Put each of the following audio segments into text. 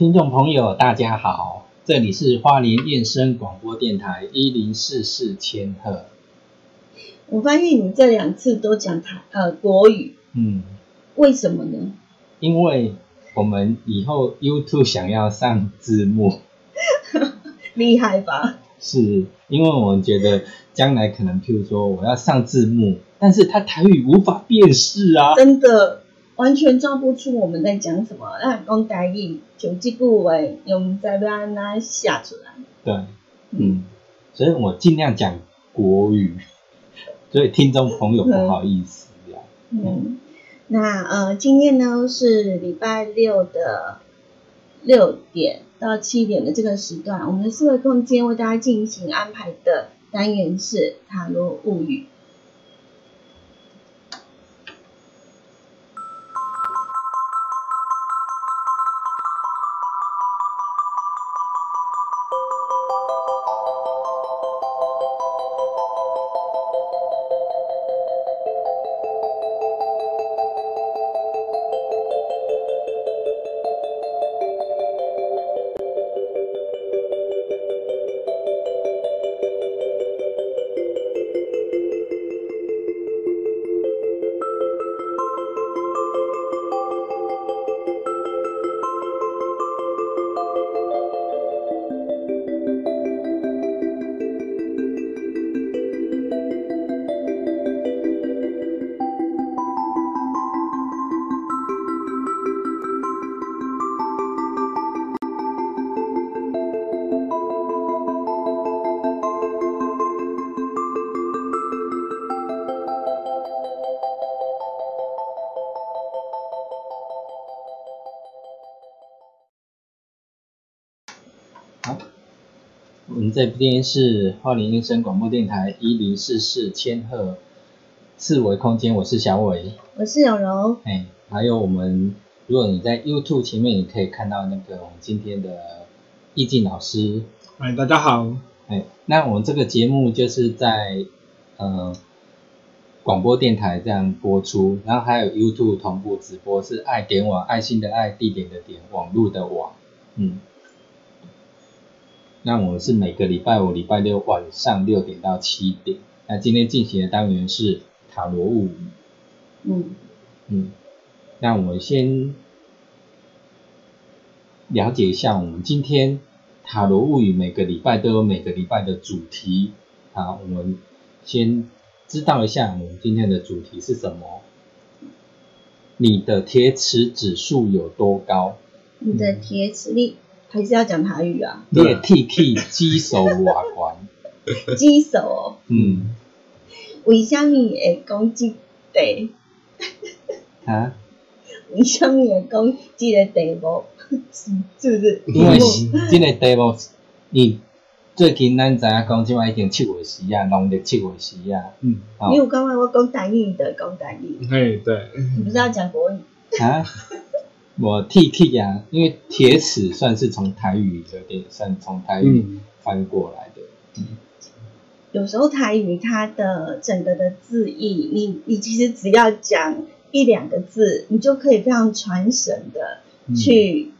听众朋友，大家好，这里是花莲燕声广播电台一零四四千赫。我发现你这两次都讲台呃国语，嗯，为什么呢？因为我们以后 YouTube 想要上字幕，厉害吧？是因为我们觉得将来可能，譬如说我要上字幕，但是它台语无法辨识啊，真的完全抓不出我们在讲什么。那讲台语就这句话用在安那写出来。对，嗯，所以我尽量讲国语，所以听众朋友不好意思呀。嗯，那呃，今天呢是礼拜六的六点到七点的这个时段，我们的四维空间为大家进行安排的单元是塔罗物语。这边是花莲医生广播电台一零四四千赫四维空间，我是小伟，我是永柔。哎，还有我们，如果你在 YouTube 前面，你可以看到那个我们今天的易静老师，哎，大家好。哎，那我们这个节目就是在呃广播电台这样播出，然后还有 YouTube 同步直播，是爱点网，爱心的爱，地点的点，网络的网，嗯。那我们是每个礼拜五、礼拜六晚上六点到七点。那今天进行的单元是塔罗物语。嗯嗯，那我们先了解一下，我们今天塔罗物语每个礼拜都有每个礼拜的主题。好，我们先知道一下我们今天的主题是什么。你的铁齿指数有多高？你的铁齿力还是要讲台语啊？你的 T K 基手瓦罐，鸡手哦，嗯。为什么会讲这题？啊，为什么会讲这个题目？是是不是？因为是这个题目，你最近咱知影讲，即摆已经七月时啊，农历七月时啊，嗯，哦。你有刚刚我讲台语的讲台语，嘿，对，你不是要讲国语？啊，我 T K 啊，因为铁齿算是从台语有点算从台语嗯翻过来的，有时候台语它的整个的字义，你你其实只要讲一两个字，你就可以非常传神的嗯去、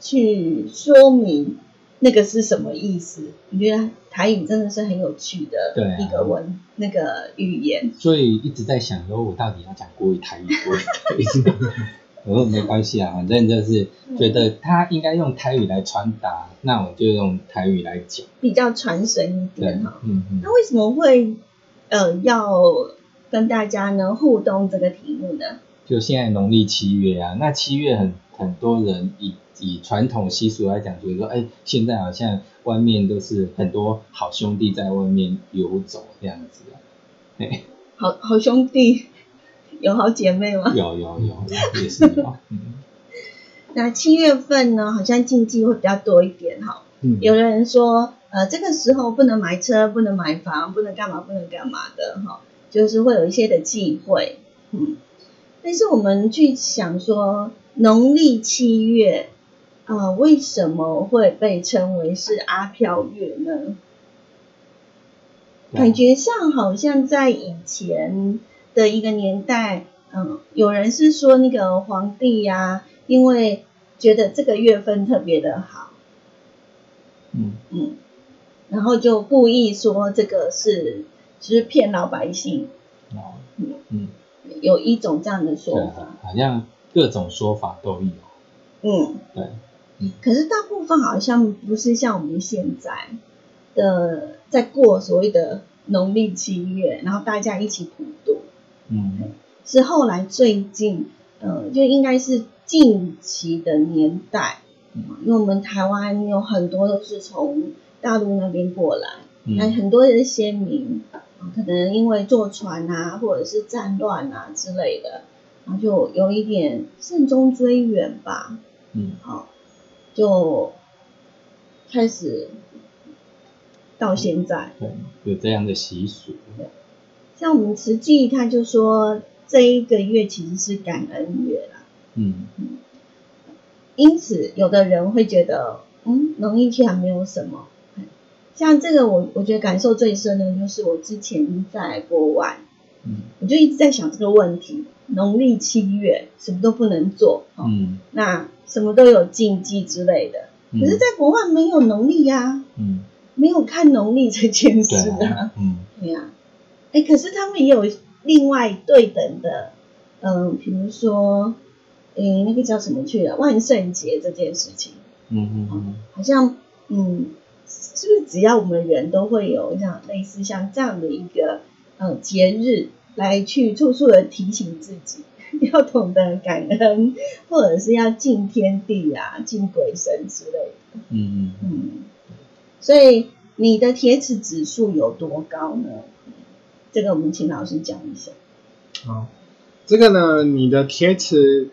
去说明那个是什么意思。我觉得台语真的是很有趣的一个文、那个语言。所以一直在想说，我到底要讲国语、台语、国语。我说没关系啊，反正就是觉得他应该用台语来传达，那我就用台语来讲。比较传神一对点哈。，嗯嗯那为什么会呃要跟大家呢互动这个题目呢？就现在农历七月啊，那七月很很多人以以传统习俗来讲，觉得说，哎，现在好像外面都是很多好兄弟在外面游走这样子啊。哎，好好兄弟，有好姐妹吗？有有有，也是有，嗯，那七月份呢，好像禁忌会比较多一点哈。嗯，有的人说，呃，这个时候不能买车，不能买房，不能干嘛，不能干嘛的哈，就是会有一些的忌讳，嗯。但是我们去想说，农历七月，呃，为什么会被称为是阿飘月呢？感觉上好像在以前的一个年代，嗯，有人是说那个皇帝呀、因为觉得这个月份特别的好，嗯。嗯，然后就故意说这个是就是骗老百姓，哦嗯嗯，有一种这样的说对法，，好像各种说法都有，嗯，对，可是大部分好像不是像我们现在的在过所谓的农历七月，然后大家一起普渡，嗯是后来最近，呃，就应该是近期的年代，嗯。因为我们台湾有很多都是从大陆那边过来，那、嗯很多的先民，啊可能因为坐船啊，或者是战乱啊之类的，然后就有一点慎终追远吧，嗯。好、就开始到现在，对，有这样的习俗，像我们慈济他就说这一个月其实是感恩月啦，嗯。嗯。因此有的人会觉得，嗯，农历七还没有什么。像这个我我觉得感受最深的就是我之前在国外，嗯。我就一直在想这个问题：农历七月什么都不能做，哦、嗯。那什么都有禁忌之类的。嗯，可是，在国外没有农历呀、嗯。没有看农历这件事对啊啊，，嗯哎，可是他们也有另外对等的，嗯，比如说，诶，那个叫什么去了？万圣节这件事情，嗯嗯嗯好像，嗯，是不是只要我们人都会有这样类似像这样的一个嗯节日，来去处处的提醒自己 要懂得感恩，或者是要敬天地啊、敬鬼神之类的。嗯嗯嗯，所以你的铁齿指数有多高呢？这个我们请老师讲一下。好，这个呢，你的铁齿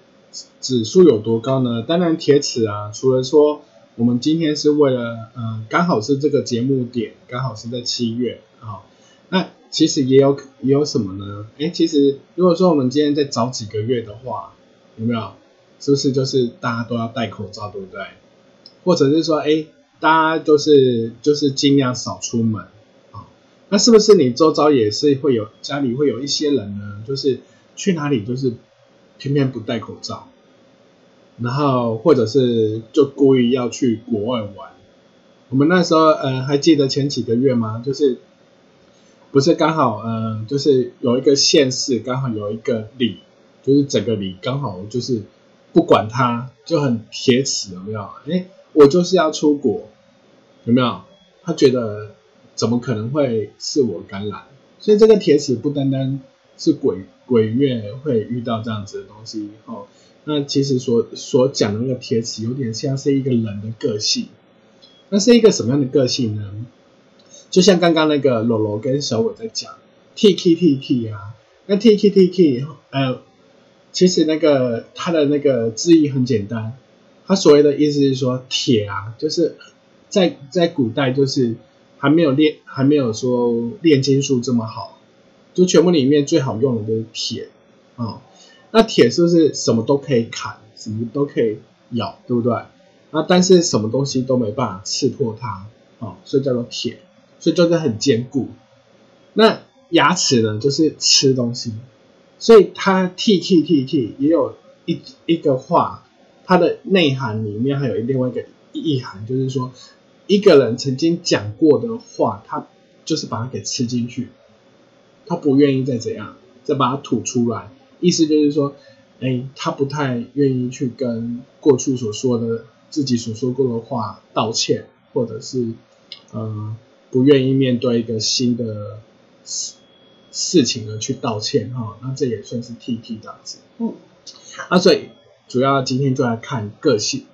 指数有多高呢？当然，铁齿啊，除了说我们今天是为了，呃，刚好是这个节目点，刚好是在七月啊、那其实也有也有什么呢？哎，其实如果说我们今天再早几个月的话，有没有？是不是就是大家都要戴口罩，对不对？或者是说，哎，大家就是就是尽量少出门、那是不是你周遭也是会有家里会有一些人呢？就是去哪里就是偏偏不戴口罩，然后或者是就故意要去国外玩。我们那时候呃还记得前几个月吗？就是不是刚好呃就是有一个县市刚好有一个里，就是整个里刚好就是不管他就很铁齿有没有？哎，我就是要出国，有没有？他觉得怎么可能会是我感染？所以这个铁齿不单单是鬼鬼月会遇到这样子的东西哦，那其实所所讲的那个铁齿，有点像是一个人的个性。那是一个什么样的个性呢？就像刚刚那个柔柔跟小伟在讲 T K T K 啊，那 T K T K 呃，其实那个它的那个字义很简单，它所谓的意思是说铁啊，就是在在古代就是还没有炼还没有说炼金术这么好，就全部里面最好用的就是铁啊、那铁是不是什么都可以砍，什么都可以咬，对不对？那但是什么东西都没办法刺破它啊、所以叫做铁，所以就是很坚固。那牙齿呢，就是吃东西，所以它 t t t t 也有一一个话，它的内涵里面还有另外一个意涵，就是说一个人曾经讲过的话，他就是把它给吃进去，他不愿意再怎样，再把它吐出来，意思就是说，哎，他不太愿意去跟过去所说的自己所说过的话道歉，或者是呃不愿意面对一个新的事事情而去道歉哈、那这也算是 T T 这样子。嗯，好那所以主要今天就来看个性，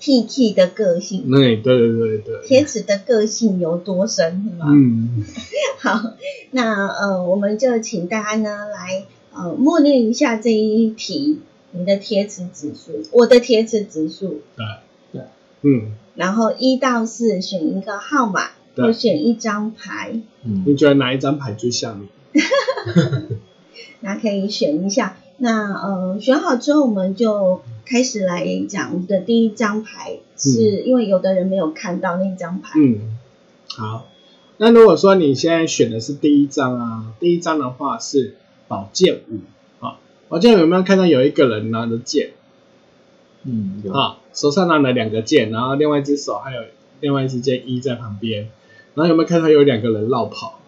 T T 的个性，对对对对。对，铁齿的个性有多深，是吧？嗯，好，那呃，我们就请大家呢来呃默念一下这一题，你的贴纸指数，我的贴纸指数，对对，嗯，然后一到四选一个号码，对。或选一张牌，嗯。你觉得哪一张牌最像你？那可以选一下。那呃选好之后，我们就开始来讲我们的第一张牌，是因为有的人没有看到那张牌，嗯，好。那如果说你现在选的是第一张啊，第一张的话是宝剑五啊，宝剑五有没有看到有一个人拿着剑？嗯有。啊，手上拿了两个剑，然后另外一只手还有另外一只剑一在旁边，然后有没有看到有两个人绕跑？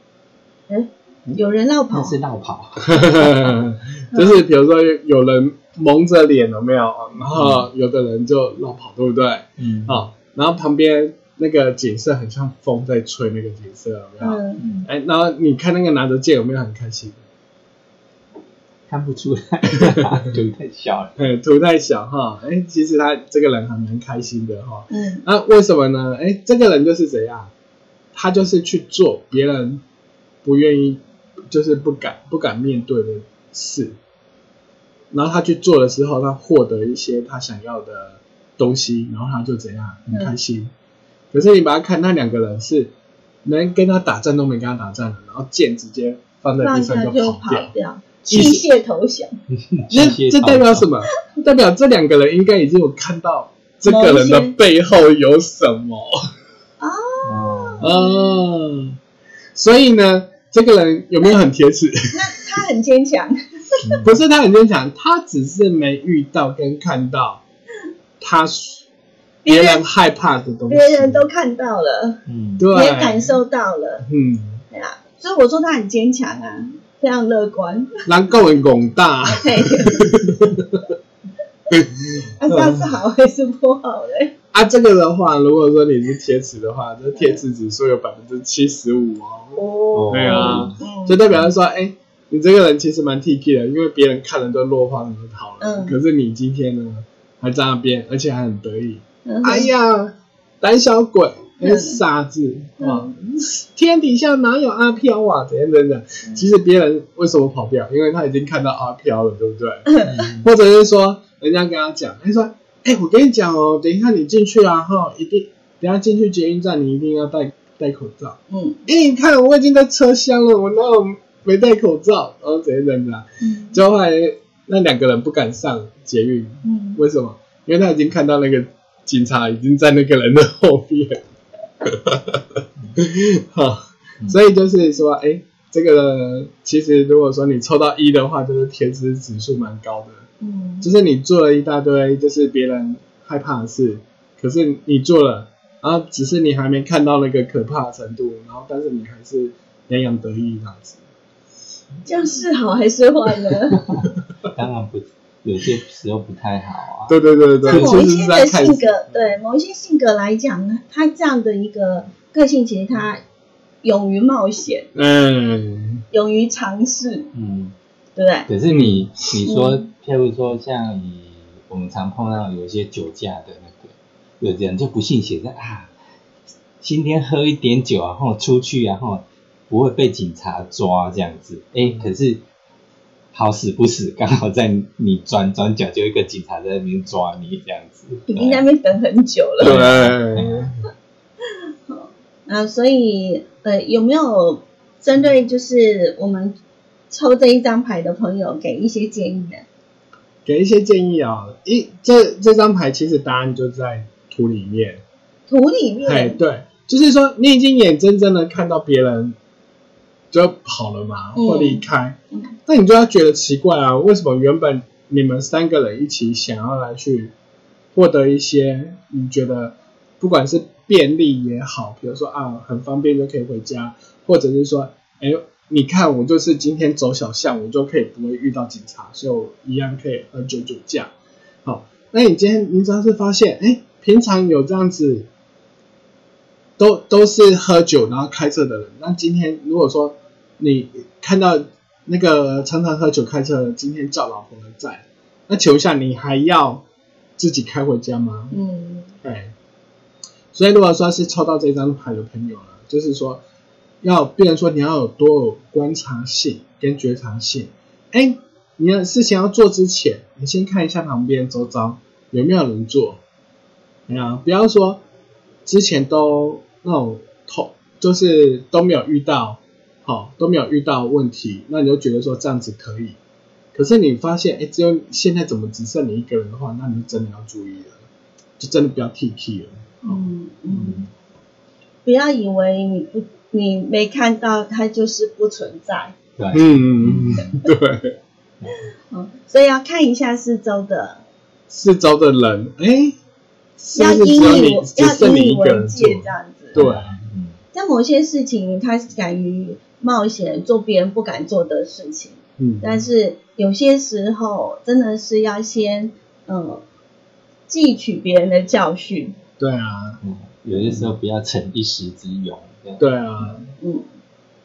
有人绕跑那，是绕跑，就是比如说有人蒙着脸有没有？然后有的人就绕跑，对不对？嗯啊，然后旁边那个景色很像风在吹那个景色，有没有？哎，然后你看那个拿着剑有没有很开心？看不出来，图太小了，嗯，图太小哈，哎，其实他这个人还蛮开心的哈。嗯那、为什么呢？哎，这个人就是怎样？他就是去做别人不愿意，就是不敢不敢面对的事，然后他去做的时候，他获得一些他想要的东西，然后他就怎样很开心。可是你把他看，那两个人是连跟他打战都没跟他打战的，然后剑直接放在地上就跑跑掉。掉，器械投降。那这代表什么？代表这两个人应该已经有看到这个人的背后有什么哦，哦。所以呢，这个人有没有很铁齿？那他很坚强，不是他很坚强，他只是没遇到跟看到他别人害怕的东西。别人都看到了，嗯，对，也感受到了，嗯，对啊，所以我说他很坚强啊，非常乐观。人够人拱大。嘿那 这样是好还是不好嘞？啊，这个的话，如果说你是贴齿的话，这贴齿指数有百分之七十五哦。哦，对啊，嗯，就代表说，哎、你这个人其实蛮 T K 的，因为别人看了都落荒而逃了。嗯可是你今天呢，还在那边，而且还很得意。嗯哎，呀，胆小鬼，傻子嗯啊！天底下哪有阿飘啊？怎样怎样？其实别人为什么跑掉？因为他已经看到阿飘了，对不对？嗯或者是说，人家跟他讲，他说：“哎、我跟你讲哦，等一下你进去啊，哈，一定，等一下进去捷运站，你一定要戴戴口罩。嗯哎、你看我已经在车厢了，我哪有没戴口罩？然后怎样怎样？嗯结果后来那两个人不敢上捷运，嗯，为什么？因为他已经看到那个警察已经在那个人的后面。好，所以就是说，哎、这个其实如果说你抽到一的话，就是铁质指数蛮高的。嗯就是你做了一大堆，就是别人害怕的事，可是你做了，然后只是你还没看到那个可怕的程度，然后但是你还是洋洋得意这样子。这样是好还是坏呢？当然不，有些时候不太好啊。对对对对，在某一些的性格，对某一些性格来讲呢，他这样的一个个性，其实他勇于冒险，嗯，勇于尝试，嗯，对不对？可是你你说譬如说像以我们常碰到有一些酒驾的那个，有人就不信邪说啊，今天喝一点酒啊，然后出去然后不会被警察抓这样子，哎，可是好死不死，刚好在你转转角就一个警察在那边抓你这样子，已经在那边等很久了。对，啊，所以呃，有没有针对就是我们抽这一张牌的朋友给一些建议呢？给一些建议啊。一这这张牌其实答案就在图里面。图里面哎，面，对，就是说你已经眼睁睁的看到别人就跑了嘛，嗯或离开，嗯那你就要觉得奇怪啊，为什么原本你们三个人一起想要来去获得一些你觉得不管是便利也好，比如说啊很方便就可以回家，或者是说，哎，你看我就是今天走小巷，我就可以不会遇到警察，所以我一样可以喝酒酒驾。好，那你今天你只要是发现，哎，平常有这样子。都都是喝酒然后开车的人，那今天如果说你看到那个常常喝酒开车的，今天叫老婆来载，那求一下，你还要自己开回家吗？嗯对，所以如果说是抽到这张牌的朋友呢，就是说要，变成说你要有多有观察性跟觉察性。哎，你的事情要做之前，你先看一下旁边周遭有没有人做，没有，不要说之前都那种头就是都没有遇到，好、都没有遇到问题，那你就觉得说这样子可以。可是你发现，哎，只有现在怎么只剩你一个人的话，那你就真的要注意了，就真的不要 T T 了。嗯嗯，不要以为你不你没看到它就是不存在，对，嗯，对，嗯，所以要看一下四周的，四周的人，哎，是要不是只有你引以要只剩你引以为戒？这样子。对，嗯，在某些事情，他敢于冒险做别人不敢做的事情，嗯，但是有些时候真的是要先嗯汲取别人的教训，对啊，嗯有些时候不要逞一时之勇，对啊，嗯，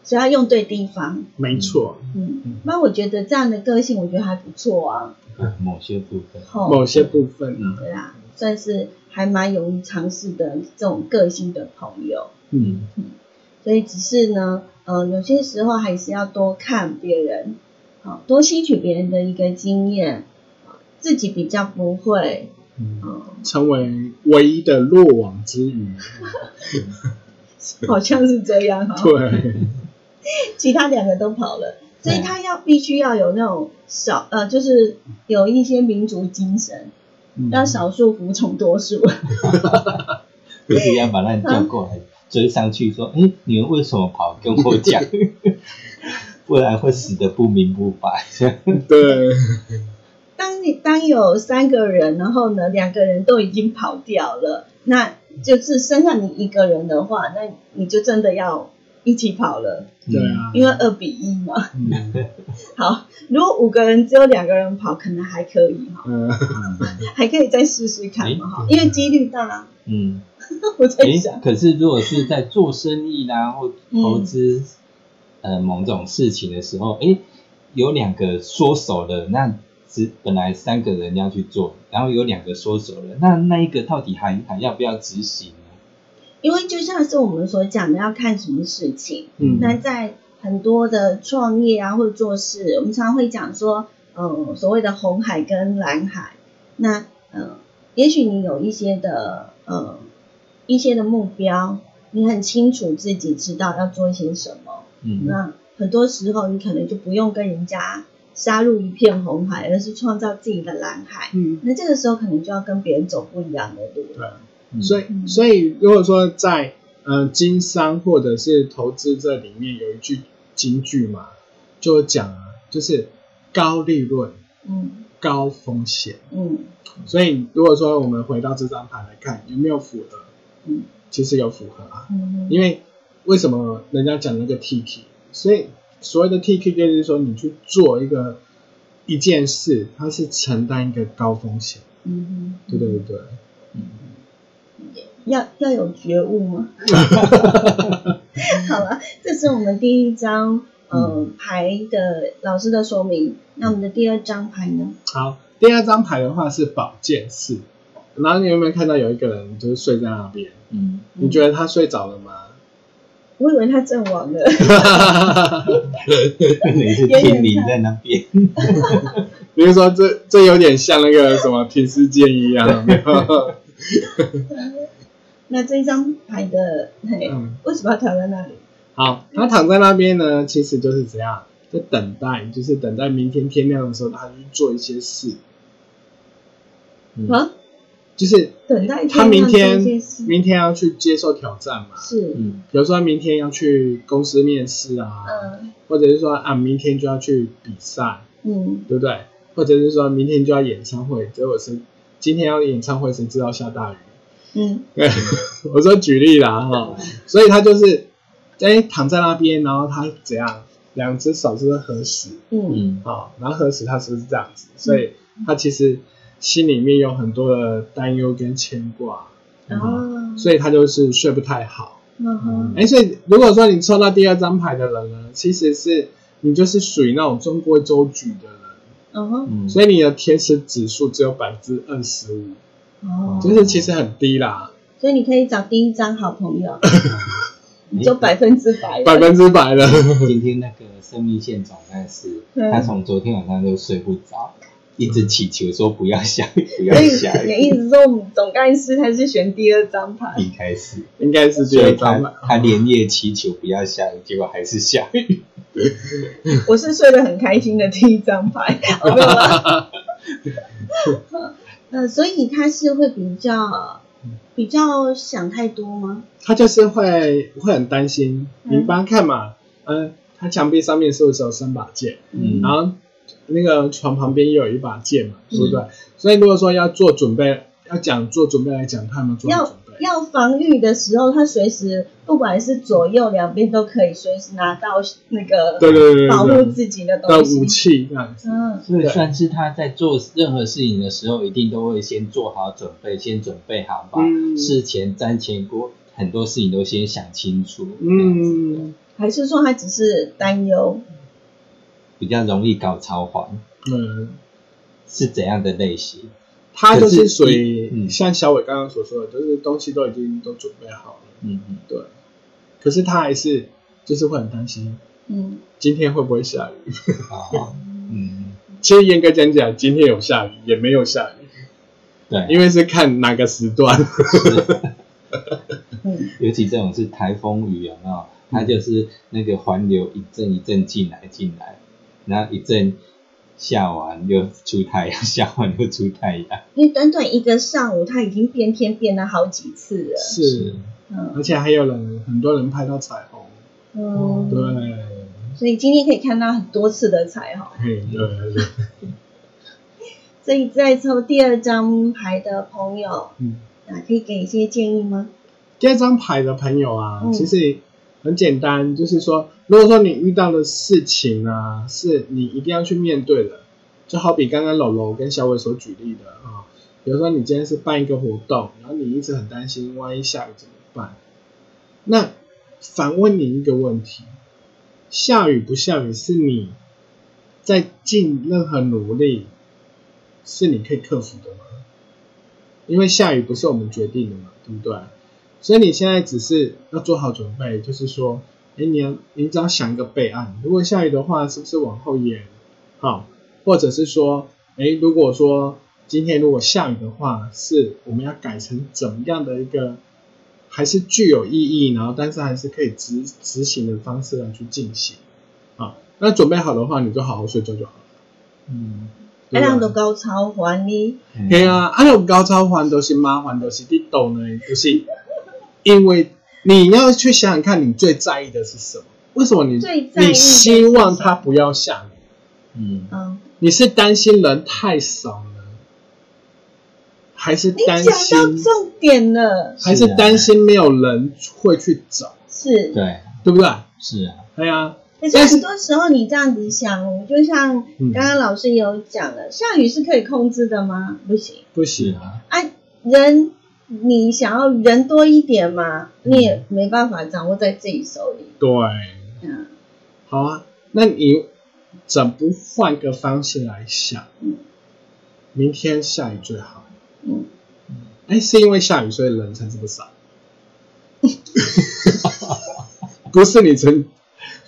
只要用对地方，没错，嗯，那我觉得这样的个性，我觉得还不错啊，某些部分，某些部分啊，对啊，算是还蛮勇于尝试的这种个性的朋友。嗯，所以只是呢，呃，有些时候还是要多看别人，好、多吸取别人的一个经验，啊自己比较不会，嗯嗯、成为唯一的落网之鱼，好像是这样哈、对，其他两个都跑了，所以他要必须要有那种少呃，就是有一些民族精神，嗯。要少数服从多数。就是要把他叫过来追上去，说，哎，你们为什么跑？跟我讲，不然会死的不明不白。对，当你当有三个人，然后呢，两个人都已经跑掉了，那就是剩下你一个人的话，那你就真的要一起跑了，对啊，因为二比一嘛。嗯。好，如果五个人只有两个人跑，可能还可以哈，嗯，还可以再试试看嘛哈，诶因为几率大。嗯，我在哎想，，可是如果是在做生意啦或投资、呃某种事情的时候，哎，有两个缩手的，那只本来三个人要去做，然后有两个缩手了，那那一个到底还还要不要执行呢？因为就像是我们所讲的，要看什么事情。嗯那在很多的创业啊，或者做事，我们常常会讲说，嗯，所谓的红海跟蓝海。那呃，也许你有一些的呃一些的目标，你很清楚自己知道要做些什么。嗯，那很多时候你可能就不用跟人家杀入一片红海，而是创造自己的蓝海。嗯，那这个时候可能就要跟别人走不一样的路了。嗯所以嗯所以如果说在呃经商或者是投资这里面有一句金句嘛，就讲啊，就是高利润嗯高风险。嗯所以如果说我们回到这张牌来看，有没有符合？嗯其实有符合啊，嗯，因为为什么人家讲那个 T K？所以所谓的 T K 就是说你去做一个一件事，它是承担一个高风险，嗯对对对，嗯要要有觉悟吗？好了，这是我们第一张呃牌的老师的说明。那我们的第二张牌呢？好，第二张牌的话是宝剑四，然后你有没有看到有一个人就是睡在那边？嗯，你觉得他睡着了吗？我以为他阵亡了。你是天灵在那边，比如说这这有点像那个什么停尸间一样，那这一张牌的，嘿，嗯为什么要躺在那里？好，他躺在那边呢，其实就是怎样，在等待，就是等待明天天亮的时候，他去做一些事，嗯啊，就是等待他明天明天要去接受挑战嘛，是，嗯比如说明天要去公司面试啊，嗯。或者是说啊明天就要去比赛，嗯。对不对？或者是说明天就要演唱会，结果是今天要演唱会，谁知道下大雨？嗯。对，我说举例啦哈，所以他就是哎躺在那边，然后他怎样，两只手是不是合十？嗯。嗯。啊、然后合十他是不是这样子？所以他其实心里面有很多的担忧跟牵挂，哦，所以他就是睡不太好。嗯哼，哎，所以如果说你抽到第二张牌的人呢，其实是你就是属于那种中规中矩的人，嗯哼，嗯，所以你的天使指数只有百分之二十五，哦，就是其实很低啦，所以你可以找第一张好朋友，你就百分之百，百分之百了。今天那个生命线总干事，嗯。他从昨天晚上就睡不着，一直祈求说不要下雨，不要所以下雨。意思说，我们总干事他是选第二张牌，一开始，应该是第所以他二张吧。他连夜祈求不要下雨，结果还是下雨。我是睡得很开心的第一张牌，哦没有啦 呃，所以他是会比较比较想太多吗？他就是会会很担心。嗯你帮他看嘛，嗯、他墙壁上面是不是有三把剑？嗯然后那个床旁边也有一把剑嘛，对不对？嗯所以如果说要做准备，要讲做准备来讲，他们做准备？要防御的时候，他随时不管是左右两边都可以随时拿到那个对对对对保护，自己的的东西。武器这样子。嗯所以算是他在做任何事情的时候，一定都会先做好准备，先准备好，把嗯事前、瞻前过很多事情都先想清楚，嗯还是说他只是担忧？比较容易搞超环，嗯，是怎样的类型？它就是是属于嗯。像小伟刚刚所说的，就是东西都已经都准备好了，嗯嗯，对。可是他还是就是会很担心嗯，今天会不会下雨。啊，嗯，其实严格讲起来，今天有下雨，也没有下雨，对，因为是看哪个时段。嗯。尤其这种是台风雨，有没有？它就是那个环流一阵一阵进来进来，然后一阵下完又出太阳，下完又出太阳，因为短短一个上午，它已经变天变了好几次了。是，嗯而且还有人，很多人拍到彩虹。嗯，对，所以今天可以看到很多次的彩虹。嘿，对对对，所以在抽第二张牌的朋友，嗯。啊，可以给一些建议吗？第二张牌的朋友啊，嗯其实很简单，就是说，如果说你遇到的事情啊，是你一定要去面对的，就好比刚刚柔柔跟小伟所举例的啊，比如说你今天是办一个活动，然后你一直很担心，万一下雨怎么办？那反问你一个问题：下雨不下雨，是你在尽任何努力，是你可以克服的吗？因为下雨不是我们决定的嘛，对不对？所以你现在只是要做好准备，就是说，哎，你要你只要想一个备案，如果下雨的话，是不是往后延？好，或者是说，哎，如果说今天如果下雨的话，是我们要改成怎么样的一个，还是具有意义，然后但是还是可以执执行的方式来去进行。啊，那准备好的话，你就好好睡觉就好了。嗯，爱对吧让都高超还你，对啊，啊，有高超环都是麻烦，都是你懂呢，就是因为你要去想想看，你最在意的是什么？为什么你最在意你希望他不要下雨？嗯，嗯，你是担心人太少呢，还是你担讲到心重点了，还是担心没有人会去找，是，对，对不对？是。啊，对啊，很多时候你这样子想，就像嗯。刚刚老师也有讲了，下雨是可以控制的吗？不行，不行，啊，啊，人你想要人多一点嘛，你也没办法掌握在自己手里。对，嗯好啊。那你怎不换个方式来想？嗯明天下雨最好。嗯，哎，是因为下雨所以人才这么少？不是你成，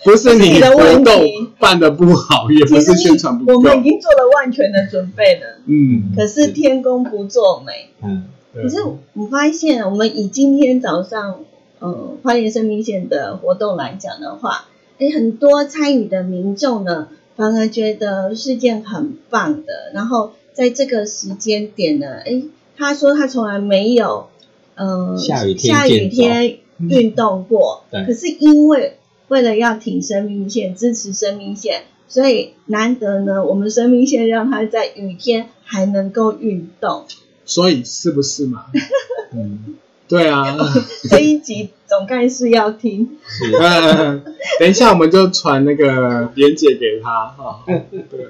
不是你的活动办的不好，也不是宣传不够。我们已经做了万全的准备了，嗯，可是天公不作美。嗯对可是我发现，我们以今天早上，呃，花莲生命线的活动来讲的话，哎，很多参与的民众呢，反而觉得是件很棒的。然后在这个时间点呢，哎，他说他从来没有，呃，下雨天下雨天运动。过，对。可是因为为了要挺生命线，支持生命线，所以难得呢，我们生命线让他在雨天还能够运动。所以是不是嘛？嗯，对啊，这一集总干事要听，是嗯，等一下我们就传那个链接给他哈。对，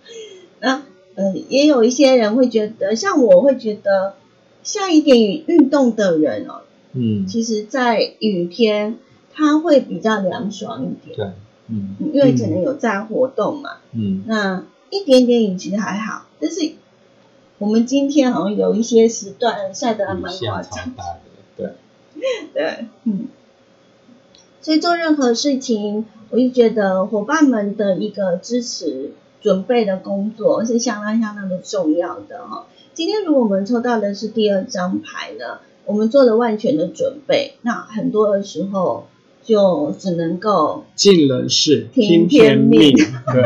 那呃，也有一些人会觉得，像我会觉得，下一点雨运动的人哦，嗯。其实在雨天他会比较凉爽一点，对，嗯。因为可能有在活动嘛。嗯。那一点点雨其实还好，但是我们今天好像有一些时段晒得还蛮夸张，的，对，对，嗯。所以做任何事情，我就觉得伙伴们的一个支持、准备的工作是相当相当的重要的哈、今天如果我们抽到的是第二张牌呢，我们做了万全的准备，那很多的时候就只能够尽人事，听听天命。对，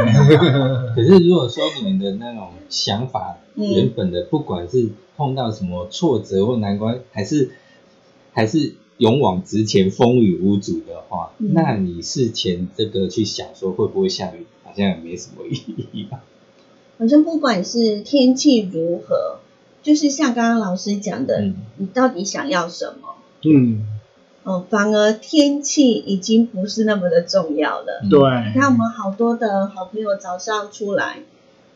可是如果说你们的那种想法，嗯。原本的不管是碰到什么挫折或难关，还是还是勇往直前、风雨无阻的话，嗯。那你事前这个去想说会不会下雨，好像也没什么意义吧？反正不管是天气如何，就是像刚刚老师讲的，嗯。你到底想要什么？嗯，哦，反而天气已经不是那么的重要了。嗯。对，你看我们好多的好朋友早上出来，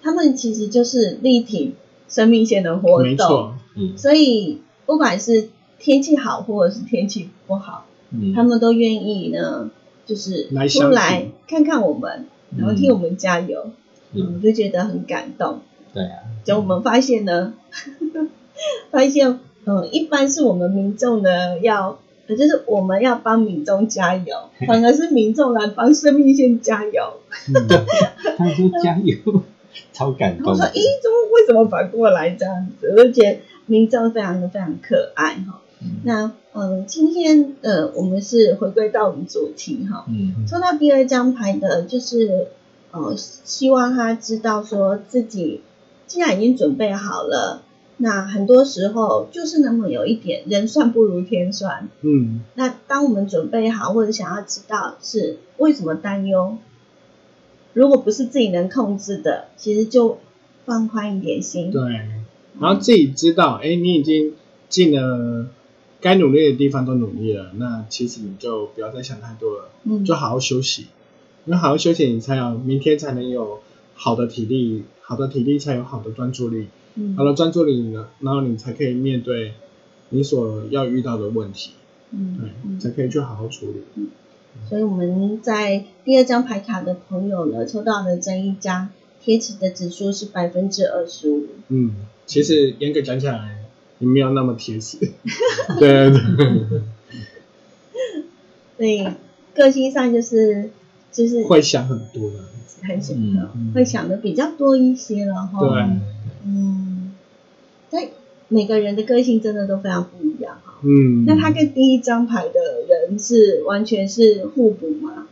他们其实就是力挺生命线的活动。没错，，嗯。所以不管是天气好或者是天气不好，嗯，他们都愿意呢，就是出来看看我们，然后替我们加油，嗯。我就觉得很感动。对啊，就我们发现呢，发现，嗯，一般是我们民众呢要，呃就是我们要帮民众加油，反而是民众来帮生命线加油。他们说加油，超感动。我说，咦，，怎么为什么反过来这样子？我就觉得民众非常的非常可爱哈。嗯那，嗯，今天呃，我们是回归到我们主题哈，嗯抽到第二张牌的，就是呃，希望他知道说自己既然已经准备好了，那很多时候就是那么有一点人算不如天算。嗯，那当我们准备好或者想要知道是为什么担忧，如果不是自己能控制的，其实就放宽一点心。对，然后自己知道，哎，你已经尽了该努力的地方都努力了，那其实你就不要再想太多了，嗯，就好好休息，因为好好休息，你才有明天才能有好的体力，好的体力才有好的专注力，嗯好了专注力呢，然后你才可以面对你所要遇到的问题，嗯对，嗯才可以去好好处理。所以我们在第二张牌卡的朋友呢，抽到的这一张贴纸的指数是百分之二十五。嗯，其实严格讲起来，你没有那么贴实。对对 个性上就是就是会想很多的。很想嗯的，嗯会想的比较多一些了哈。对，嗯，但每个人的个性真的都非常不一样哈。嗯，那他跟第一张牌的人是完全是互补吗？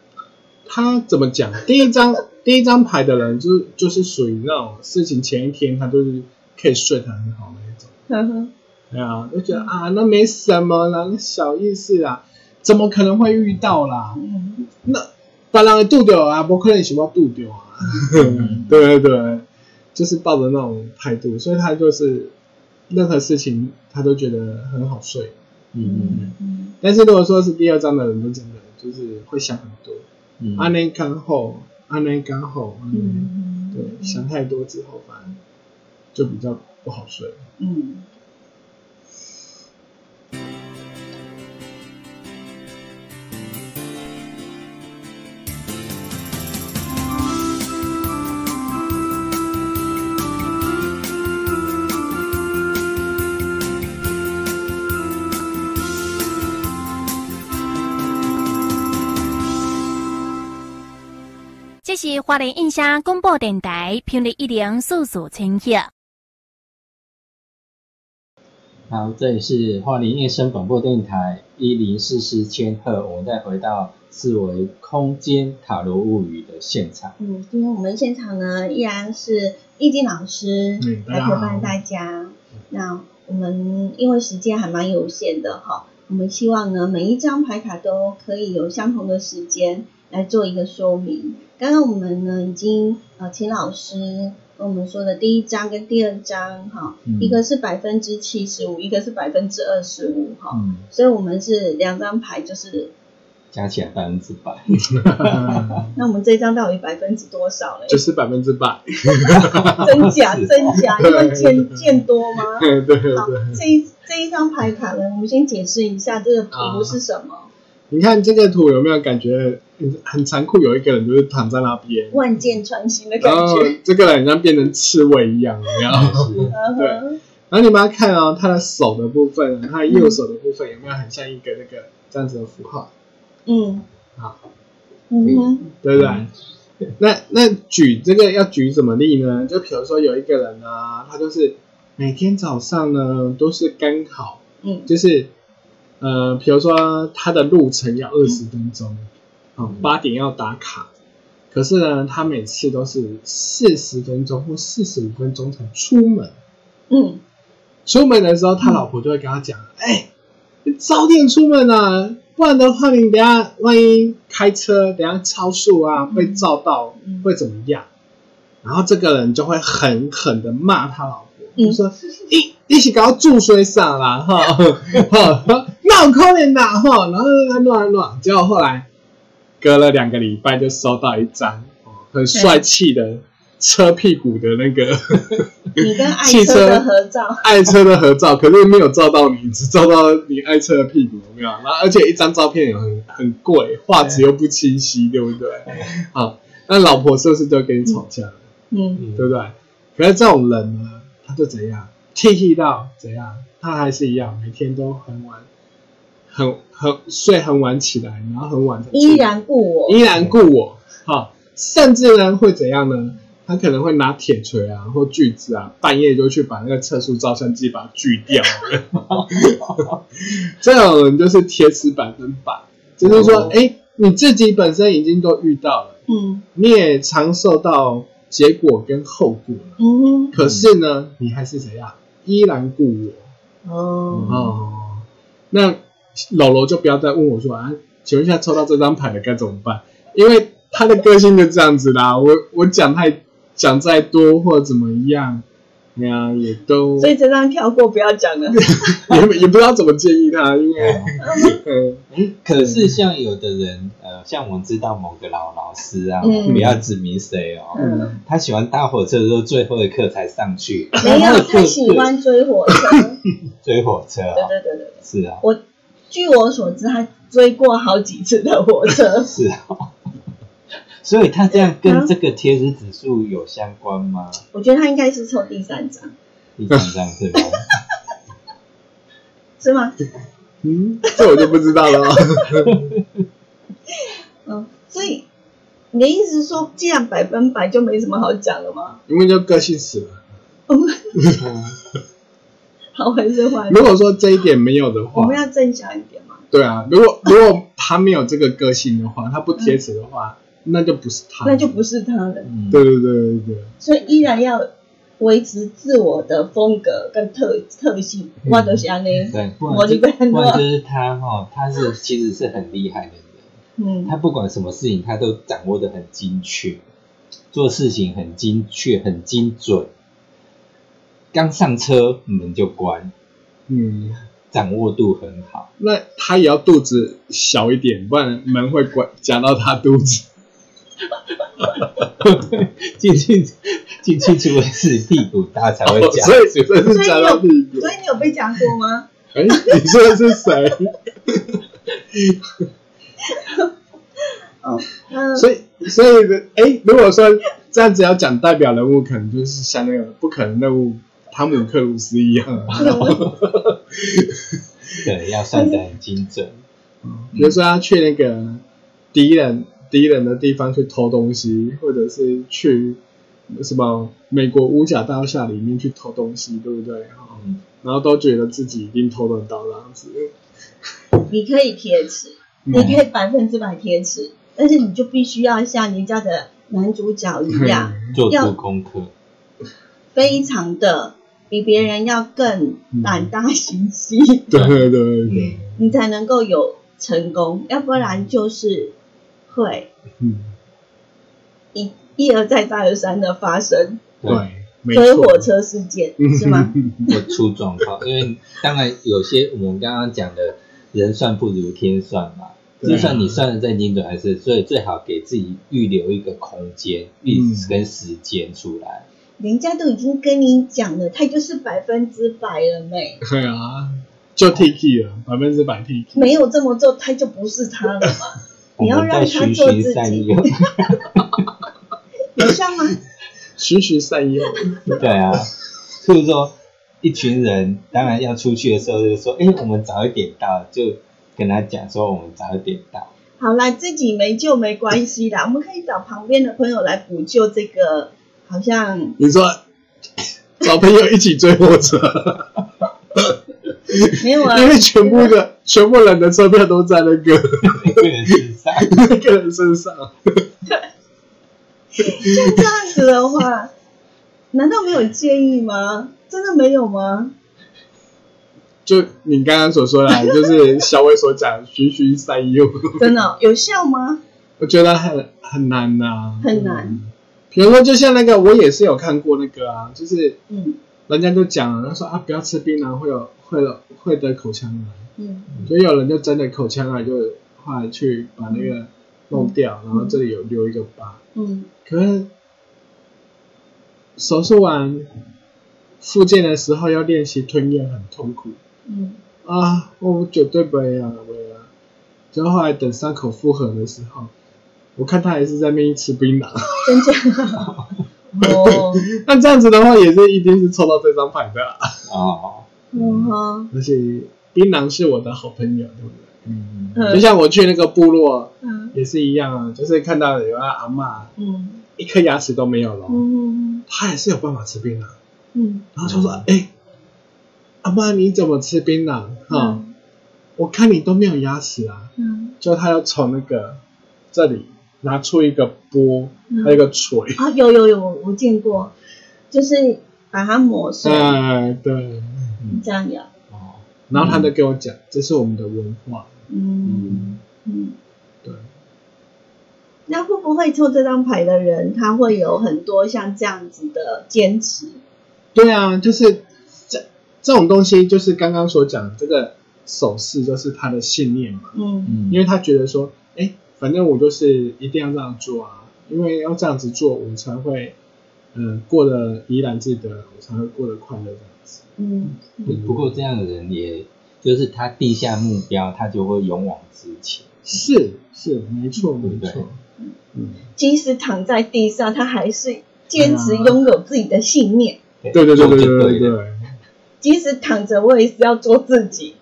他怎么讲？第一张 第一张牌的人就是就是属于那种事情前一天他就是可以睡得很好那一种。呵呵，对啊，就觉得啊那没什么啦，那小意思啦，怎么可能会遇到啦？嗯那把人渡掉啊，不可能是我拄到啊。对对对，就是抱着那种态度，所以他就是任何事情他都觉得很好睡。嗯嗯但是如果说是第二章的人，就真的就是会想很多，嗯安内刚后，安内干后，嗯对，想太多之后，反而就比较不好睡。嗯。是华联印象广播电台频率一零四四千赫。好，这里是花莲夜声广播电台一零四四千赫，我们再回到四维空间塔罗物语的现场。嗯，今天我们现场呢依然是易经老师来陪伴大家。那我们因为时间还蛮有限的哈，我们希望呢每一张牌卡都可以有相同的时间来做一个说明。刚刚我们呢已经呃请老师跟我们说的第一张跟第二张哈，嗯一个是百分之七十五，一个是百分之二十五哈，嗯，所以我们是两张牌就是。加起来百分之百。那我们这张到底百分之多少嘞？就是百分之百。真假 真假，因为见见多吗？对对好对，，这一这一张牌卡呢，我们先解释一下这个啊图是什么。你看这个图有没有感觉很很残酷？有一个人就是躺在那边，万箭穿心的感然后觉。这个人像变成刺猬一样，有没有？是嗯哼然后你们要看哦，他的手的部分，他的右手的部分有没有很像一个那个这样子的符号？嗯，好，嗯哼，对不对？那那举这个要举什么例呢？就比如说有一个人啊，他就是每天早上呢都是刚好，嗯就是呃，比如说他的路程要二十分钟，哦，八点要打卡，可是呢，他每次都是四十分钟或四十五分钟才出门。嗯。出门的时候，他老婆就会跟他讲：“哎、你早点出门啊，不然的话，你等下万一开车，等下超速啊，被照到嗯。会怎么样？”然后这个人就会狠狠的骂他老婆，嗯就说：“一一起搞注水上啦，哈，哈，那有可能啦，哈。”然后乱乱乱，结果后来隔了两个礼拜，就收到一张哦很帅气的车屁股的那个。你跟爱汽车的合照。爱车的合照，可是没有照到你，只照到你爱车的屁股，有没有？然后而且一张照片也很很贵，画质又不清晰，对不对？好，那老婆是不是就跟你吵架了，嗯对不对？可是这种人呢，他就怎样，气气到怎样，他还是一样，每天都很晚，很很睡很晚起来，然后很晚才依然故我。依然顾我，好，甚至呢会怎样呢？他可能会拿铁锤啊或锯子啊，半夜就去把那个测速照相机把它锯掉。这种人就是铁齿百分百，就是说，哦哎、你自己本身已经都遇到了，嗯你也尝受到结果跟后果了，嗯可是呢，你还是怎样，依然顾我。哦哦，那老罗就不要再问我说啊，请问一下抽到这张牌的该怎么办？因为他的个性就这样子啦，我我讲太讲再多或怎么样，哎呀也都所以这张跳过，不要讲了。也也不知道怎么建议他，因为 嗯可是像有的人，呃，像我们知道某个老老师啊，嗯不要指明谁哦，嗯，他喜欢搭火车的时候，最后一刻才上去。没有，他喜欢追火车。追火车对哦，对对对对，是啊，我据我所知，他追过好几次的火车。是啊。所以他这样跟这个贴纸指数有相关吗？我觉得他应该是抽第三张，第三张是吗？是吗？嗯，这我就不知道了哦。嗯，所以你的意思是说，既然百分百就没什么好讲了吗？因为就个性死了。好还是坏？如果说这一点没有的话我们，要正向一点嘛。对啊，如果如果他没有这个个性的话，他不贴纸的话，那就不是他，那就不是他了，嗯，对对对对对。所以依然要维持自我的风格跟特特性。嗯我都是安尼，对，不我然就不然就是他哈，他是其实是很厉害的人。嗯他不管什么事情，他都掌握的很精确，做事情很精确、很精准。刚上车门就关，嗯，掌握度很好。那他也要肚子小一点，不然门会关夹到他肚子。进 去进去，除非是屁股大才会夹。哦所以只是是夹到屁股所。以你有被讲过吗？哎，你说的是谁？哦，嗯所以所以哎，如果说这样子要讲代表人物，可能就是像那个不可能任务汤姆克鲁斯一样。对，要算得很精准。比如说要去那个敌人敌人的地方去偷东西，或者是去什么美国五角大厦里面去偷东西，对不对？嗯然后都觉得自己一定偷得到这样子。你可以贴纸，嗯你可以百分之百贴纸，但是你就必须要像人家的男主角一样，做功课，非常的比别人要更胆大心细，对对对。对，你才能够有成功，要不然就是会嗯，一一而再再而三的发生对，没错。车火车事件，是吗？会出状况。因为当然有些我们刚刚讲的人算不如天算嘛，就算你算的再精准，还是所以最好给自己预留一个空间、预嗯。跟时间出来。人家都已经跟你讲了，他就是百分之百了没？对啊，就 T K 了，百分之百 T K。没有这么做，他就不是他了嘛。我你要让他做自己诱，有像吗？循循善诱，对啊。譬如说，一群人当然要出去的时候，就说：“哎，我们早一点到。”就跟他讲说：“我们早一点到。好啦，自己没救没关系啦，我们可以找旁边的朋友来补救这个，好像你说 找朋友一起追火车，没有啊。因。为全部的全部人的车票都在那个”个人身上，那个人身上。像这样子的话，难道没有建议吗？真的没有吗？就你刚刚所说的啊，就是小伟所讲循循善诱，真的哦有效吗？我觉得很很难呐、很难嗯。比如说，就像那个，我也是有看过那个啊，就是嗯人家就讲了，他说啊，不要吃槟榔，会有会有会得口腔癌。嗯所以有人就真的口腔癌，就后来去把那个弄掉，然后这里有留一个疤。嗯可是手术完复健的时候要练习吞咽，很痛苦嗯啊！我绝对不会啊，不会啊！就后来等伤口复合的时候，我看他还是在那边吃槟榔。真假？哦，那这样子的话，也是一定是抽到这张牌的啊、哦，嗯哼，而且槟榔是我的好朋友，对不对？嗯，嗯就像我去那个部落嗯也是一样啊，就是看到有阿阿嬷嗯一颗牙齿都没有了，嗯他也是有办法吃槟榔。嗯然后就说：“哎、阿妈你怎么吃槟榔？哈、嗯我看你都没有牙齿啊。嗯就他要从那个这里拿出一个钵，嗯还有一个锤。啊，有有有，我见过，就是把它磨碎，哎，对。这样有。哦，然后他就跟我讲，这是我们的文化。嗯嗯。对，那会不会抽这张牌的人，他会有很多像这样子的坚持？对啊，就是这这种东西，就是刚刚所讲这个手势，就是他的信念嘛。嗯嗯，因为他觉得说，哎，反正我就是一定要这样做啊，因为要这样子做，我才会，嗯、过得怡然自得，我才会过得快乐这样子。嗯。不不过这样的人也，就是他定下目标，他就会勇往直前。是是，没错没错，嗯，即使躺在地上，他还是坚持拥有自己的信念。对。对对对对对，即使躺着，我也是要做自己，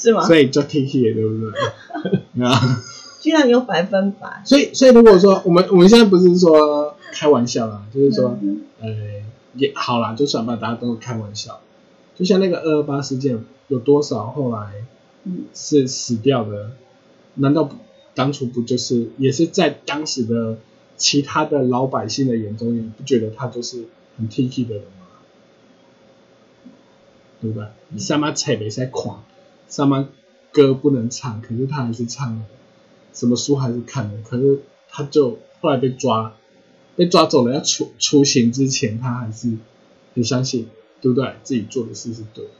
是吗？所以就 T T 对不对？啊，居然有百分百。所以所以如果说我们我们现在不是说开玩笑啦，就是说，嗯呃，也好啦，就算把，大家都是开玩笑。就像那个二二八事件，有多少后来嗯是死掉的？难道不当初不就是也是在当时的其他的老百姓的眼中，也不觉得他就是很 T T 的人吗？对不对？什么菜没在狂，什么歌不能唱，可是他还是唱了，什么书还是看了，可是他就后来被抓，被抓走了，要出出行之前，他还是很相信，对不对？自己做的事是对的。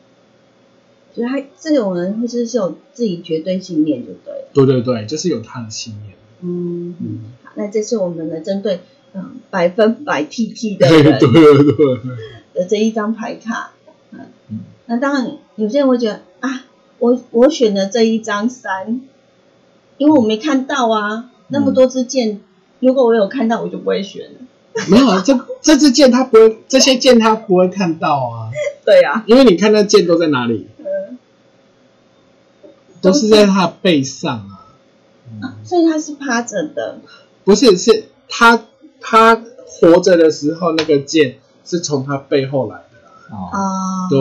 所以他这种人就是是有自己绝对信念就对了。对对对，就是有他的信念。嗯，嗯，好，那这是我们的针对嗯百分百 TT 的 对人对对对，的这一张牌卡。嗯嗯，那当然有些人会觉得啊，我我选的这一张三，因为我没看到啊，那么多支箭，如果我有看到，我就不会选了。没有啊，这这支箭他不会，这些箭他不会看到啊，对啊，因为你看那箭都在哪里，嗯，都是在他的背上啊。嗯所以他是趴着的，不是，是他他活着的时候，那个箭是从他背后来的啦。哦，啊，对，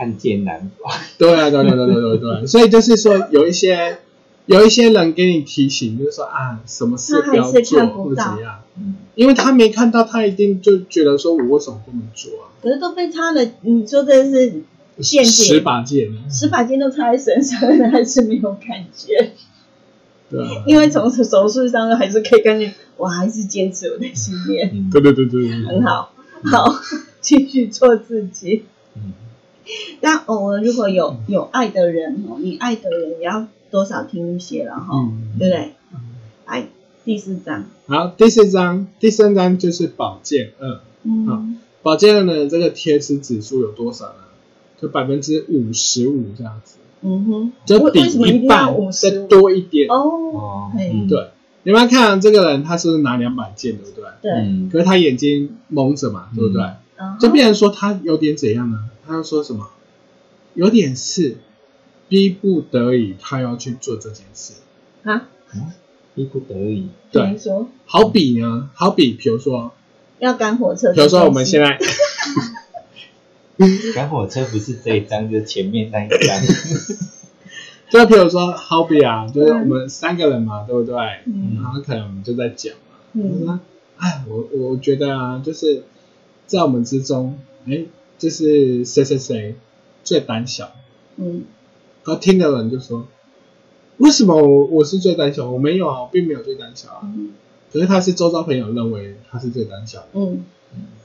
暗箭难防。对啊，对对对对对对，所以就是说，有一些有一些人给你提醒，就是说啊，什么事不要做看不到或怎样，嗯，因为他没看到，他一定就觉得说我为什么不能做啊？可是都被他的，你说的是剑十，把剑，十把剑都插在身上，还是没有感觉，对啊，因为从手术上还是可以感觉，我还是坚持我的信念，对对对对，很好，好，继续做自己。嗯 但偶尔如果有有爱的人哦，你爱的人也要多少听一些了哈，嗯，对不对？来第四章，好，第四章，第三章就是保健二。嗯宝剑二呢，这个贴纸指数有多少呢？就百分之五十五这样子，嗯哼，就比一半五十再多一点。哦对，你们看这个人，他是不是拿两百件，对不对？对，嗯可是他眼睛蒙着嘛，对不对？嗯就变成说他有点怎样呢？他要说什么？有点事逼不得已，他要去做这件事。啊，逼不得已。对，说好比呢，好比比如说，要赶火车，比如说我们现在，赶火车不是这一张，就是前面那一张。就比如说好比啊，就是我们三个人嘛，对不对？嗯然后可能我们就在讲嘛，我嗯说，哎，我我觉得啊，就是在我们之中，哎，就是谁谁谁最胆小，嗯然后听的人就说，为什么我我是最胆小？我没有啊，我并没有最胆小啊。嗯可是他是周遭朋友认为他是最胆小的。嗯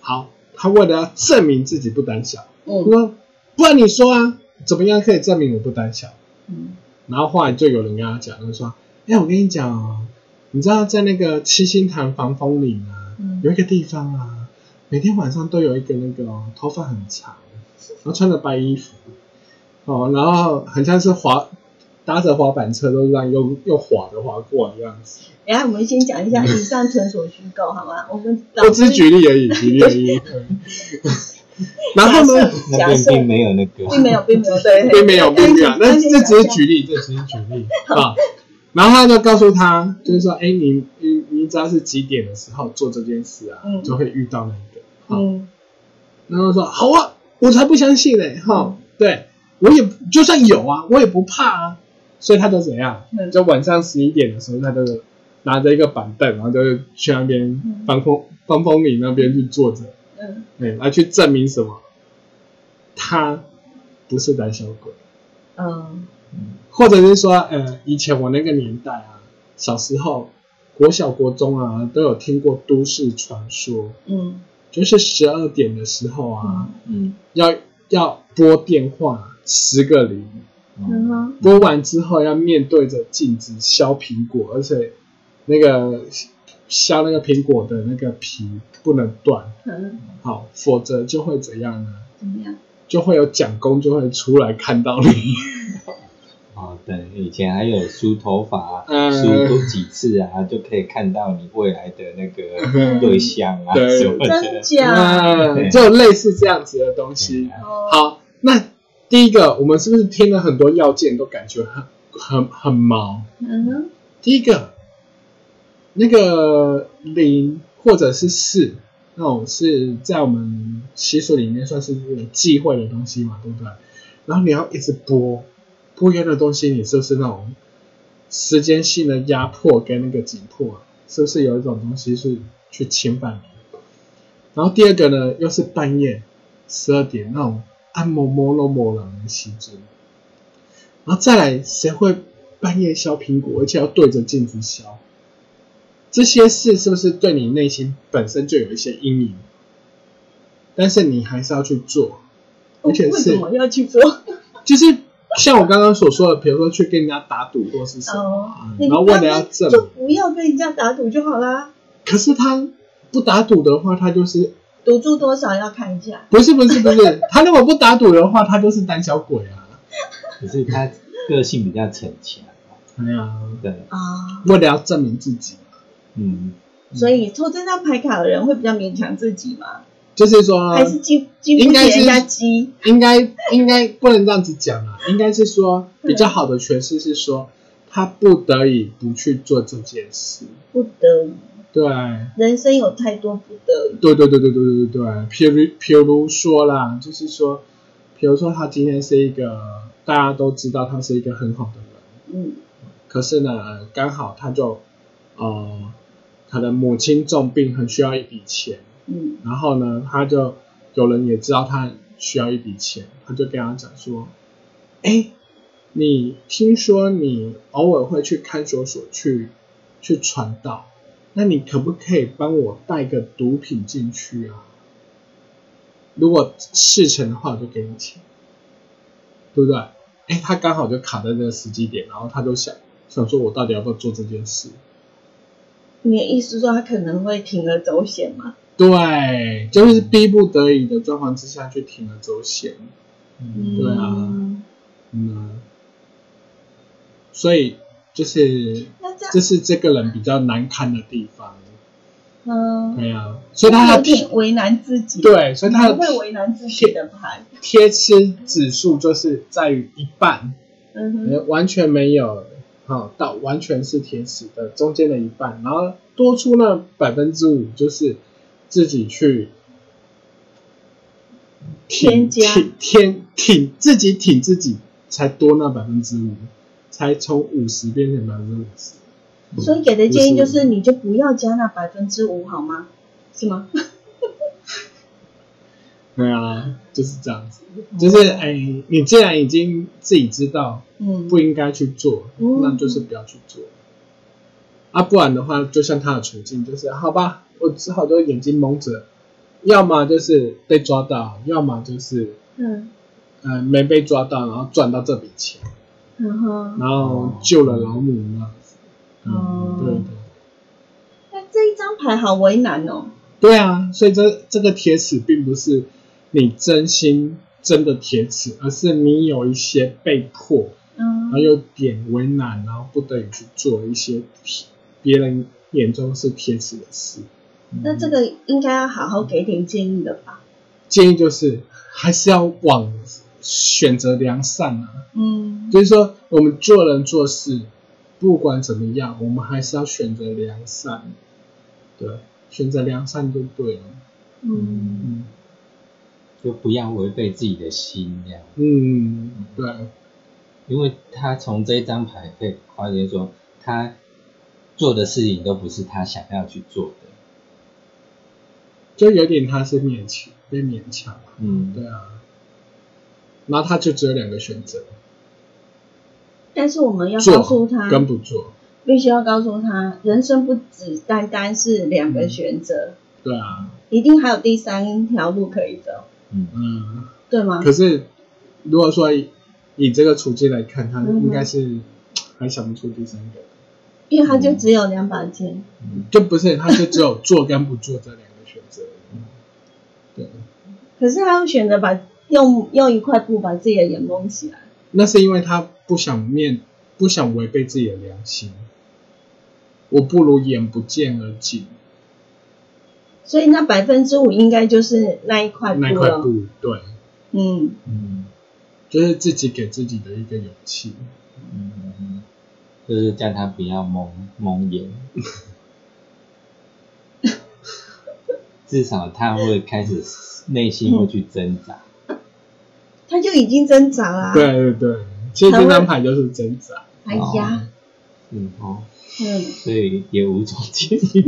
好，他为了要证明自己不胆小，嗯说，不然你说啊，怎么样可以证明我不胆小？嗯然后后来就有人跟他讲，就说，哎，我跟你讲哦，你知道在那个七星潭防风岭啊，嗯有一个地方啊，每天晚上都有一个那个、哦、头发很长，然后穿着白衣服，哦，然后很像是滑搭着滑板车都这样用用滑的滑过的样子。然后我们先讲一下，以上纯属虚构，好吗？我们我只是举例而已，举例而已。然后呢，那边并没有那个。并没有，并没有，对，并没有，并没有，那但这只是举例，这只是举例啊。然后他就告诉他，就是说，哎，你你你只要是几点的时候做这件事啊，嗯就会遇到那个。好，嗯。然后说好啊，我才不相信嘞，哈，对我也就算有啊，我也不怕啊。所以他就怎样嗯，就晚上十一点的时候，他就拿着一个板凳，然后就去那边嗯防风防风岭那边去坐着，嗯。对，来去证明什么？他不是胆小鬼，嗯。或者是说，呃，以前我那个年代啊，小时候国小国中啊，都有听过都市传说，嗯就是十二点的时候啊，嗯要要拨电话十个零，嗯拨完之后要面对着镜子削苹果，而且那个削那个苹果的那个皮不能断，嗯，好，否则就会怎样呢？怎么样？就会有蒋公就会出来看到你。哦，对，以前还有梳头发，嗯梳多几次啊，就可以看到你未来的那嗯个对象啊对什么真的。假？嗯，就类似这样子的东西。哦，好，那第一个，我们是不是听了很多要件都感觉很很很毛？嗯哼，第一个，那个零或者是四，那种是在我们习俗里面算是有忌讳的东西嘛，对不对？然后你要一直播播一样的东西，你是不是那种时间性的压迫跟那个紧迫？是不是有一种东西是去侵犯你？然后第二个呢，又是半夜十二点那种按摩摩罗摩人的时钟，然后再来，谁会半夜削苹果，而且要对着镜子削？这些事是不是对你内心本身就有一些阴影？但是你还是要去做，而且是为什么要去做？就是像我刚刚所说的，比如说去跟人家打赌或是什么然后为了要证就，不要跟人家打赌就好啦。可是他不打赌的话，他就是赌注多少要看一下。不是不是不是，他如果不打赌的话，他就是胆小鬼啊！可是他个性比较逞强，哎呀，对，啊，为了要证明自己，嗯，所以抽这张牌卡的人会比较勉强自己吗？就是说，还是经经不应该是起人家激？应该应该不能这样子讲啊，应该是说比较好的诠释是说，他不得已不去做这件事。不得已，对，人生有太多不得已。对对对对对对对，譬如譬如说啦，就是说，比如说他今天是一个大家都知道他是一个很好的人，嗯。可是呢，刚好他就呃，可能母亲重病，很需要一笔钱，嗯然后呢，他就有人也知道他需要一笔钱，他就跟他讲说，哎，你听说你偶尔会去看守所去去传道，那你可不可以帮我带个毒品进去啊？如果事成的话，我就给你钱，对不对？哎，他刚好就卡在那个时机点，然后他就想想说，我到底要不要做这件事？你的意思说他可能会铤而走险吗？对，就是逼不得已的状况之下去停了走险。嗯对啊嗯嗯，所以就是那这样，这是这个人比较难堪的地方。嗯，对啊，所以他有的点为难自己。，对，所以他不会的为难自己的牌。贴吃指数就是在于一半，嗯哼，呃完全没有，好、到完全是铁齿的中间的一半，然后多出那百分之五就是自己去挺添加挺挺挺自己挺自己，才多那百分之五，才从五十变成百分之五十。所以给的建议就是，你就不要加那百分之五，好吗？是吗？对啊，就是这样子，就是哎，你既然已经自己知道嗯，不应该去做，嗯那就是不要去做。啊，不然的话，就像他的处境，就是好吧，我只好就眼睛蒙着，要么就是被抓到，要么就是嗯。呃没被抓到，然后赚到这笔钱，嗯哼，然后救了老母那样子。哦。对对。那这一张牌好为难哦。对啊，所以这这个铁齿并不是你真心真的铁齿，而是你有一些被迫，然后嗯，有点为难，然后不得已去做一些铁别人眼中是铁齿的事。那这个应该要好好给点建议的吧？建议就是还是要往选择良善啊，嗯就是说我们做人做事，不管怎么样，我们还是要选择良善，对，选择良善就对了。嗯嗯就不要违背自己的心这样。嗯，对，因为他从这张牌可以发现说，他做的事情都不是他想要去做的。就有点他是勉强被勉强，嗯，对啊，然后他就只有两个选择，但是我们要告诉他，跟不做，必须要告诉他，人生不只单单是两个选择，对啊，一定还有第三条路可以走，嗯，嗯。对吗？可是如果说以以这个处境来看，他应该是还想不出第三个，因为他就只有两把剑。就不是，他就只有做跟不做这两个选择。对，可是他会选择把用用一块布把自己的眼蒙起来。那是因为他不想面，不想违背自己的良心。我不如眼不见而进所以那百分之五应该就是那一块布那块了。布，对，嗯，嗯就是自己给自己的一个勇气。嗯，就是叫他不要蒙蒙眼，至少他会开始内心会去挣扎。他就已经挣扎啦、对对对，其实这张牌就是挣扎。哎呀，嗯哦，嗯，所以也无从建议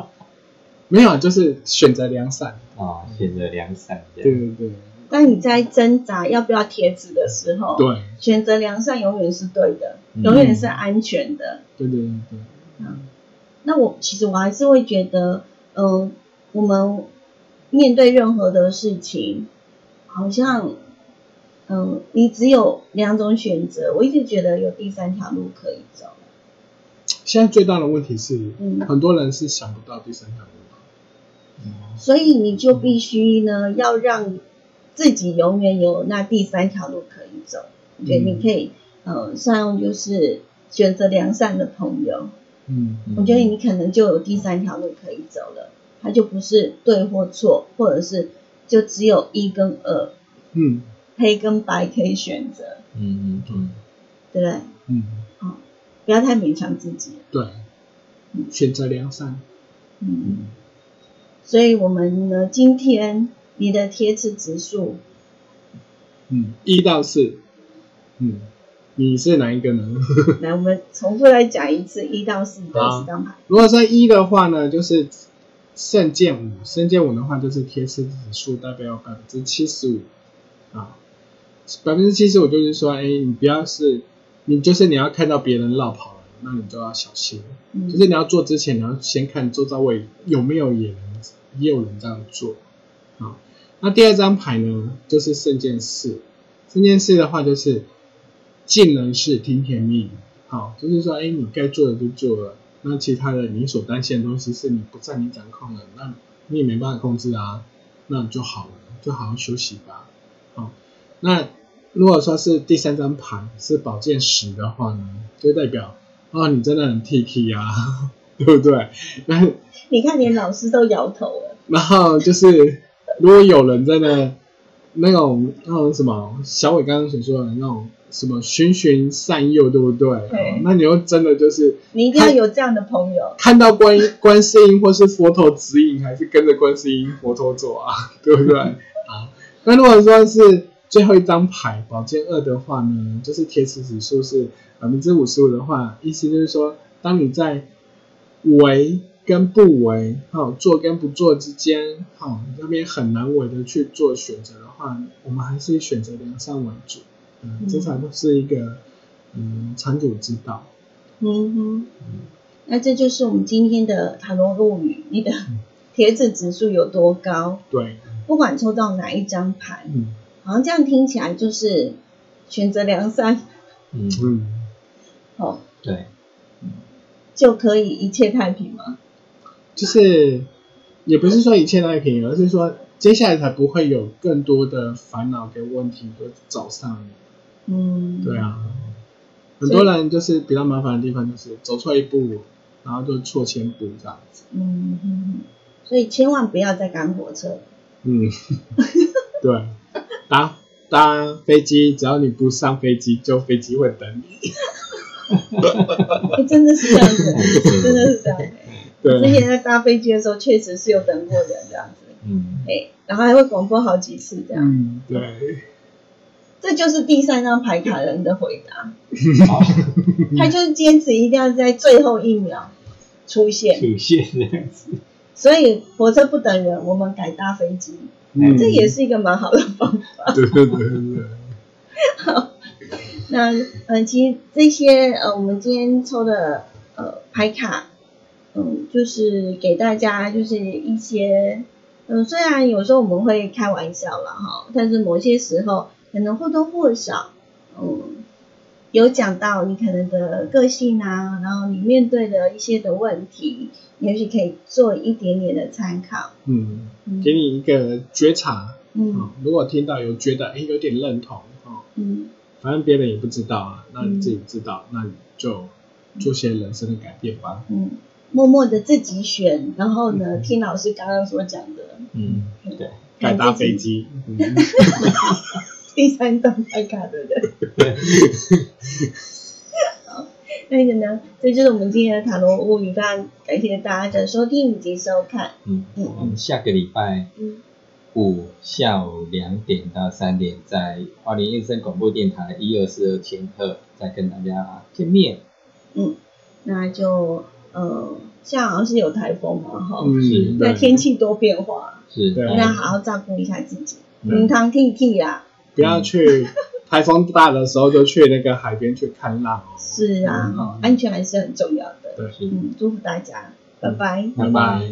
没有，就是选择良善。哦，选择良善。对对对当你在挣扎要不要贴纸的时候，对选择良善永远是对的，嗯永远是安全的。对对对对，那我其实我还是会觉得，嗯、我们面对任何的事情，好像，嗯、你只有两种选择。我一直觉得有第三条路可以走。现在最大的问题是，嗯很多人是想不到第三条路的。所以你就必须呢，要让自己永远有那第三条路可以走。我觉得你可以，呃，善用就是选择良善的朋友。嗯我觉得你可能就有第三条路可以走了，它就不是对或错，或者是就只有一跟二，嗯黑跟白可以选择，嗯嗯嗯，对不对？嗯不要太勉强自己。对，选择良善。嗯，所以我们呢，今天你的贴纸指数，嗯，一到四，嗯，你是哪一个呢？来，我们重复来讲一次一到四的十张牌。如果说一的话呢，就是圣剑五，圣剑五的话就是贴身指数代表百分之七十五啊，百分之七十五就是说，哎，你不要是，你就是你要看到别人绕跑了，那你就要小心。嗯就是你要做之前，你要先看周遭位有没有也人也有人这样做。啊，那第二张牌呢，就是圣剑四。圣剑四的话就是尽人事听天命。好，就是说，哎，你该做的就做了，那其他的你所担心的东西是你不在你掌控的，那你也没办法控制啊，那就好了，就好好休息吧。好，那如果说是第三张牌是宝剑十的话呢，就代表哦，你真的很 T T 啊，对不对？那你看，连老师都摇头了。然后就是，如果有人真的那种那种什么，小伟刚刚所说的那种什么循循善诱，对不对？对哦那你又真的就是你一定要有这样的朋友。看到观 观世音或是佛陀指引，还是跟着观世音佛陀走啊，对不对？啊，那如果说是最后一张牌宝剑二的话呢，就是贴纸指数是百分之五十五的话，意思就是说，当你在为跟不为，好、做跟不做之间，好、那边很难为的去做选择的话，我们还是以选择良善为主，嗯，这才不是一个嗯长久之道。嗯哼，那这就是我们今天的塔罗物语，你的铁子指数有多高？对，不管抽到哪一张牌，嗯好像这样听起来就是选择良善嗯，嗯。哦，对，就可以一切太平吗？就是也不是说一切太平，而是说接下来才不会有更多的烦恼跟问题都找上你。嗯，对啊，很多人就是比较麻烦的地方就是走错一步，然后就错千步这样子。嗯所以千万不要再赶火车。嗯，对，搭搭飞机，只要你不上飞机，就飞机会等你。欸 真的是这样子，真的是这样。之对，前在搭飞机的时候，确实是有等过人这样子，嗯，哎、然后还会广播好几次这样。嗯，对，这就是第三张牌卡人的回答，他就是坚持一定要在最后一秒出现，出现这样子，所以火车不等人，我们改搭飞机，嗯，这也是一个蛮好的方法。对对对对。对，那呃，其实这些呃，我们今天抽的呃牌卡，嗯，就是给大家就是一些，嗯，虽然有时候我们会开玩笑啦哈，但是某些时候可能或多或少，嗯，有讲到你可能的个性啊，然后你面对的一些的问题，也许可以做一点点的参考。嗯，嗯。给你一个觉察。嗯。哦如果听到有觉得哎有点认同哦，嗯。反正别人也不知道啊，那你自己知道，那你就做些人生的改变吧。嗯，默默的自己选，然后呢，听老师刚刚所讲的。嗯，对，改搭飞机，嗯，第三张牌卡的人。好，那个呢，这就是我们今天的塔罗物语，非常感谢大家的收听以及收看。嗯，嗯我们下个礼拜嗯，五下午两点到三点，在花莲燕声广播电台一二四二千赫再跟大家见面。嗯那就呃，现在好像是有台风嘛，哈、嗯是。那天气多变化，是，对大家好好照顾一下自己，嗯。平常替替啦。不要去台风大的时候就去那个海边去看浪哦。是啊，嗯、安全还是很重要的。对，嗯，祝福大家，拜拜。拜拜拜。